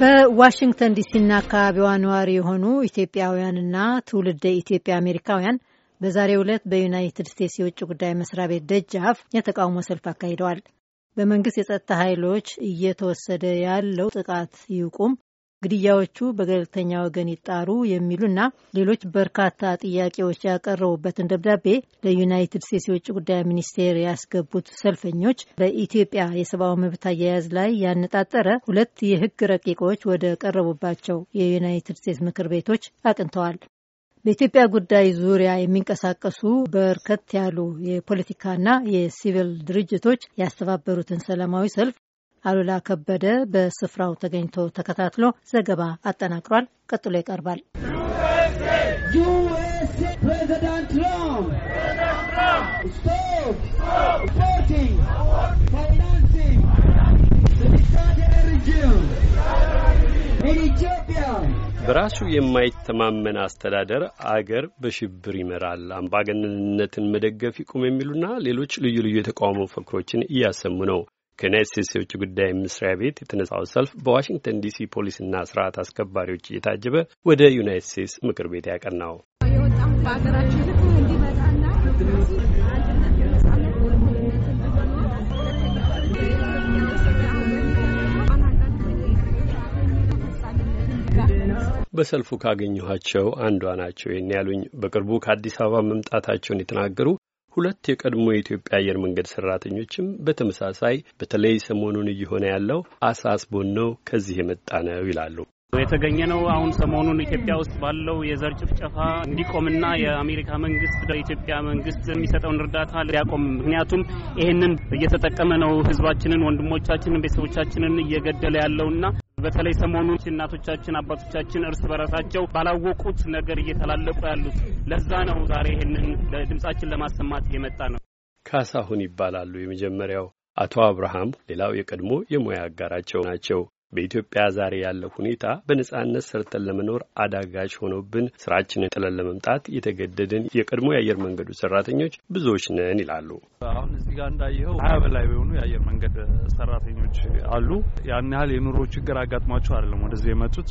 በዋሽንግተን ዲሲና አካባቢዋ ነዋሪ የሆኑ ኢትዮጵያውያንና ትውልደ ኢትዮጵያ አሜሪካውያን በዛሬው ዕለት በዩናይትድ ስቴትስ የውጭ ጉዳይ መስሪያ ቤት ደጃፍ የተቃውሞ ሰልፍ አካሂደዋል። በመንግስት የጸጥታ ኃይሎች እየተወሰደ ያለው ጥቃት ይቁም፣ ግድያዎቹ በገለልተኛ ወገን ይጣሩ የሚሉና ሌሎች በርካታ ጥያቄዎች ያቀረቡበትን ደብዳቤ ለዩናይትድ ስቴትስ የውጭ ጉዳይ ሚኒስቴር ያስገቡት ሰልፈኞች በኢትዮጵያ የሰብአዊ መብት አያያዝ ላይ ያነጣጠረ ሁለት የሕግ ረቂቆች ወደ ቀረቡባቸው የዩናይትድ ስቴትስ ምክር ቤቶች አቅንተዋል። በኢትዮጵያ ጉዳይ ዙሪያ የሚንቀሳቀሱ በርከት ያሉ የፖለቲካና የሲቪል ድርጅቶች ያስተባበሩትን ሰላማዊ ሰልፍ አሉላ ከበደ በስፍራው ተገኝቶ ተከታትሎ ዘገባ አጠናቅሯል። ቀጥሎ ይቀርባል። በራሱ የማይተማመን አስተዳደር አገር በሽብር ይመራል፣ አምባገነንነትን መደገፍ ይቁም የሚሉና ሌሎች ልዩ ልዩ የተቃውሞ መፈክሮችን እያሰሙ ነው። ከዩናይት ስቴትስ የውጭ ጉዳይ መስሪያ ቤት የተነሳው ሰልፍ በዋሽንግተን ዲሲ ፖሊስና ስርዓት አስከባሪዎች እየታጀበ ወደ ዩናይት ስቴትስ ምክር ቤት ያቀናው በሰልፉ ካገኘኋቸው አንዷ ናቸው። ይህን ያሉኝ በቅርቡ ከአዲስ አበባ መምጣታቸውን የተናገሩ ሁለት የቀድሞ የኢትዮጵያ አየር መንገድ ሰራተኞችም በተመሳሳይ በተለይ ሰሞኑን እየሆነ ያለው አሳስቦን ነው ከዚህ የመጣ ነው ይላሉ። የተገኘ ነው። አሁን ሰሞኑን ኢትዮጵያ ውስጥ ባለው የዘር ጭፍጨፋ እንዲቆምና የአሜሪካ መንግስት ለኢትዮጵያ መንግስት የሚሰጠውን እርዳታ ሊያቆም፣ ምክንያቱም ይህንን እየተጠቀመ ነው ህዝባችንን፣ ወንድሞቻችንን፣ ቤተሰቦቻችንን እየገደለ ያለውና በተለይ ሰሞኑን እናቶቻችን አባቶቻችን እርስ በራሳቸው ባላወቁት ነገር እየተላለቁ ያሉት ለዛ ነው ዛሬ ይህንን ድምጻችን ለማሰማት የመጣ ነው። ካሳሁን ይባላሉ የመጀመሪያው። አቶ አብርሃም ሌላው የቀድሞ የሙያ አጋራቸው ናቸው። በኢትዮጵያ ዛሬ ያለው ሁኔታ በነጻነት ሰርተን ለመኖር አዳጋች ሆኖብን ስራችንን ጥለን ለመምጣት የተገደድን የቀድሞ የአየር መንገዱ ሰራተኞች ብዙዎች ነን ይላሉ። አሁን እዚህ ጋር እንዳየኸው ሀያ በላይ የሆኑ የአየር መንገድ ሰራተኞች አሉ። ያን ያህል የኑሮ ችግር አጋጥሟቸው አይደለም ወደዚህ የመጡት፣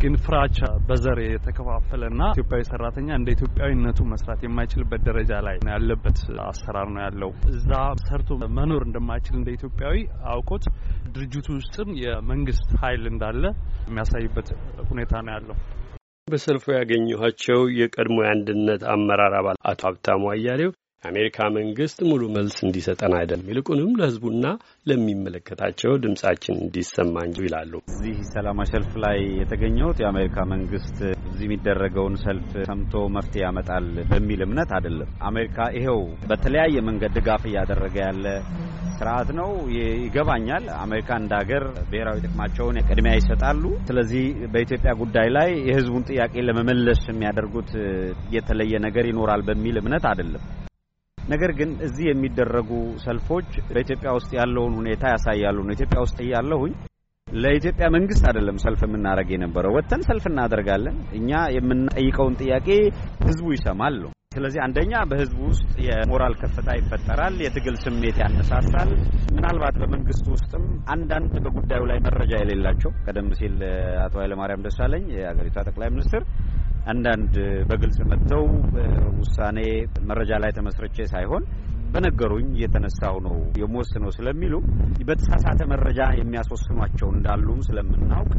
ግን ፍራቻ በዘር የተከፋፈለና ኢትዮጵያዊ ሰራተኛ እንደ ኢትዮጵያዊነቱ መስራት የማይችልበት ደረጃ ላይ ያለበት አሰራር ነው ያለው። እዛ ሰርቶ መኖር እንደማይችል እንደ ኢትዮጵያዊ አውቆት ድርጅቱ ውስጥም የመንግስት ኃይል እንዳለ የሚያሳይበት ሁኔታ ነው ያለው። በሰልፉ ያገኘኋቸው የቀድሞ የአንድነት አመራር አባል አቶ ሀብታሙ አያሌው የአሜሪካ መንግስት ሙሉ መልስ እንዲሰጠን አይደለም፣ ይልቁንም ለህዝቡና ለሚመለከታቸው ድምጻችን እንዲሰማ እንጂ ይላሉ። እዚህ ሰላማዊ ሰልፍ ላይ የተገኘሁት የአሜሪካ መንግስት እዚህ የሚደረገውን ሰልፍ ሰምቶ መፍትሄ ያመጣል በሚል እምነት አይደለም። አሜሪካ ይሄው በተለያየ መንገድ ድጋፍ እያደረገ ያለ ስርዓት ነው። ይገባኛል። አሜሪካ እንደ ሀገር ብሔራዊ ጥቅማቸውን ቅድሚያ ይሰጣሉ። ስለዚህ በኢትዮጵያ ጉዳይ ላይ የህዝቡን ጥያቄ ለመመለስ የሚያደርጉት የተለየ ነገር ይኖራል በሚል እምነት አይደለም። ነገር ግን እዚህ የሚደረጉ ሰልፎች በኢትዮጵያ ውስጥ ያለውን ሁኔታ ያሳያሉ ነው። ኢትዮጵያ ውስጥ እያለሁኝ ለኢትዮጵያ መንግስት አይደለም ሰልፍ የምናደርግ የነበረው። ወጥተን ሰልፍ እናደርጋለን። እኛ የምንጠይቀውን ጥያቄ ህዝቡ ይሰማል ነው። ስለዚህ አንደኛ በህዝቡ ውስጥ የሞራል ከፍታ ይፈጠራል፣ የትግል ስሜት ያነሳሳል። ምናልባት በመንግስት ውስጥም አንዳንድ በጉዳዩ ላይ መረጃ የሌላቸው ቀደም ሲል አቶ ኃይለማርያም ደሳለኝ የሀገሪቷ ጠቅላይ ሚኒስትር አንዳንድ በግልጽ መጥተው ውሳኔ መረጃ ላይ ተመስርቼ ሳይሆን በነገሩኝ የተነሳው ነው የምወስነው ስለሚሉ በተሳሳተ መረጃ የሚያስወስኗቸው እንዳሉም ስለምናውቅ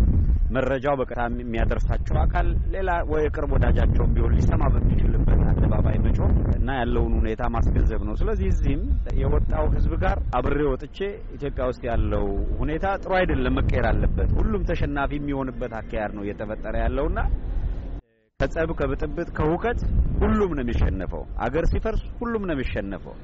መረጃው በቀጥታ የሚያደርሳቸው አካል ሌላ ወይ የቅርብ ወዳጃቸውን ቢሆን ሊሰማ በሚችልበት አደባባይ መጮህ እና ያለውን ሁኔታ ማስገንዘብ ነው። ስለዚህ እዚህም የወጣው ህዝብ ጋር አብሬ ወጥቼ ኢትዮጵያ ውስጥ ያለው ሁኔታ ጥሩ አይደለም፣ መቀየር አለበት። ሁሉም ተሸናፊ የሚሆንበት አካሄድ ነው እየተፈጠረ ያለውና ከጸብ፣ ከብጥብጥ፣ ከሁከት ሁሉም ነው የሚሸነፈው። አገር ሲፈርስ ሁሉም ነው የሚሸነፈው።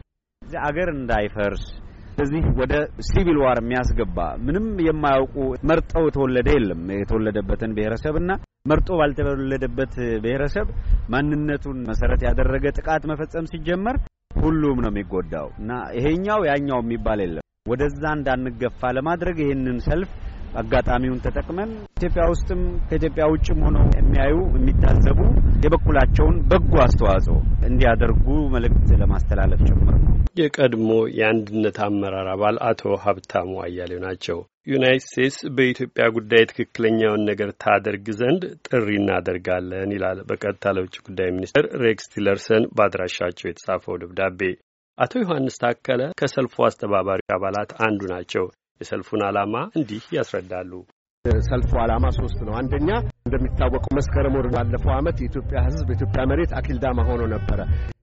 አገር እንዳይፈርስ ስለዚህ ወደ ሲቪል ዋር የሚያስገባ ምንም የማያውቁ መርጠው የተወለደ የለም። የተወለደበትን ብሔረሰብና መርጦ ባልተወለደበት ብሔረሰብ ማንነቱን መሰረት ያደረገ ጥቃት መፈጸም ሲጀመር ሁሉም ነው የሚጎዳው እና ይሄኛው ያኛው የሚባል የለም። ወደዛ እንዳንገፋ ለማድረግ ይህንን ሰልፍ አጋጣሚውን ተጠቅመን ኢትዮጵያ ውስጥም ከኢትዮጵያ ውጭም ሆነው የሚያዩ የሚታዘቡ የበኩላቸውን በጎ አስተዋጽኦ እንዲያደርጉ መልእክት ለማስተላለፍ ጭምር ነው። የቀድሞ የአንድነት አመራር አባል አቶ ሀብታሙ አያሌው ናቸው። ዩናይት ስቴትስ በኢትዮጵያ ጉዳይ ትክክለኛውን ነገር ታደርግ ዘንድ ጥሪ እናደርጋለን ይላል በቀጥታ ለውጭ ጉዳይ ሚኒስትር ሬክስ ቲለርሰን በአድራሻቸው የተጻፈው ደብዳቤ። አቶ ዮሐንስ ታከለ ከሰልፉ አስተባባሪ አባላት አንዱ ናቸው። የሰልፉን ዓላማ እንዲህ ያስረዳሉ። ሰልፉ ዓላማ ሶስት ነው። አንደኛ እንደሚታወቀው መስከረም ወር ባለፈው ዓመት የኢትዮጵያ ሕዝብ በኢትዮጵያ መሬት አኪልዳማ ሆኖ ነበረ።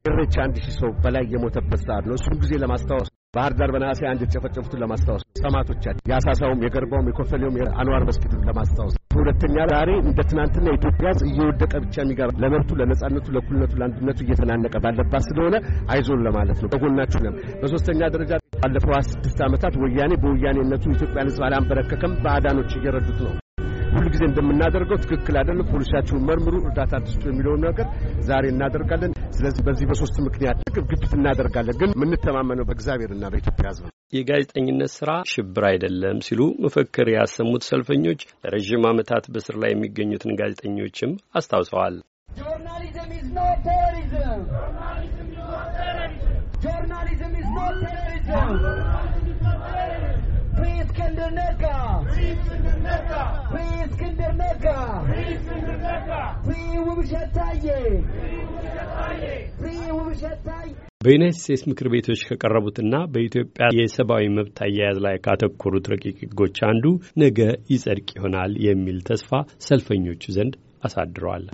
ኢሬቻ አንድ ሺህ ሰው በላይ የሞተበት ሰዓት ነው። እሱም ጊዜ ለማስታወስ ባህር ዳር በነሐሴ አንድ የተጨፈጨፉትን ለማስታወስ ሰማዕቶቻችን የአሳሳውም፣ የገርባውም፣ የኮፈሌውም የአንዋር መስጊዱን ለማስታወስ ሁለተኛ ዛሬ እንደ ትናንትና የኢትዮጵያ እየወደቀ ብቻ የሚገባ ለመብቱ፣ ለነጻነቱ፣ ለእኩልነቱ፣ ለአንድነቱ እየተናነቀ ባለባት ስለሆነ አይዞን ለማለት ነው። በጎናችሁ ለም በሶስተኛ ደረጃ ባለፈው ስድስት ዓመታት ወያኔ በወያኔነቱ ኢትዮጵያን ሕዝብ አላንበረከከም። ባዕዳኖች እየረዱት ነው። ሁሉ ጊዜ እንደምናደርገው ትክክል አይደለም፣ ፖሊሲያችሁን መርምሩ፣ እርዳታ አትስጡ የሚለውን ነገር ዛሬ እናደርጋለን። ስለዚህ በዚህ በሶስት ምክንያት ግፊት እናደርጋለን። ግን የምንተማመነው በእግዚአብሔርና በኢትዮጵያ ሕዝብ ነው። የጋዜጠኝነት ስራ ሽብር አይደለም ሲሉ መፈክር ያሰሙት ሰልፈኞች ለረዥም ዓመታት በስር ላይ የሚገኙትን ጋዜጠኞችም አስታውሰዋል። Journalism is not terrorism. በዩናይትድ ስቴትስ ምክር ቤቶች ከቀረቡትና በኢትዮጵያ የሰብአዊ መብት አያያዝ ላይ ካተኮሩት ረቂቅ ሕጎች አንዱ ነገ ይጸድቅ ይሆናል የሚል ተስፋ ሰልፈኞቹ ዘንድ አሳድረዋል።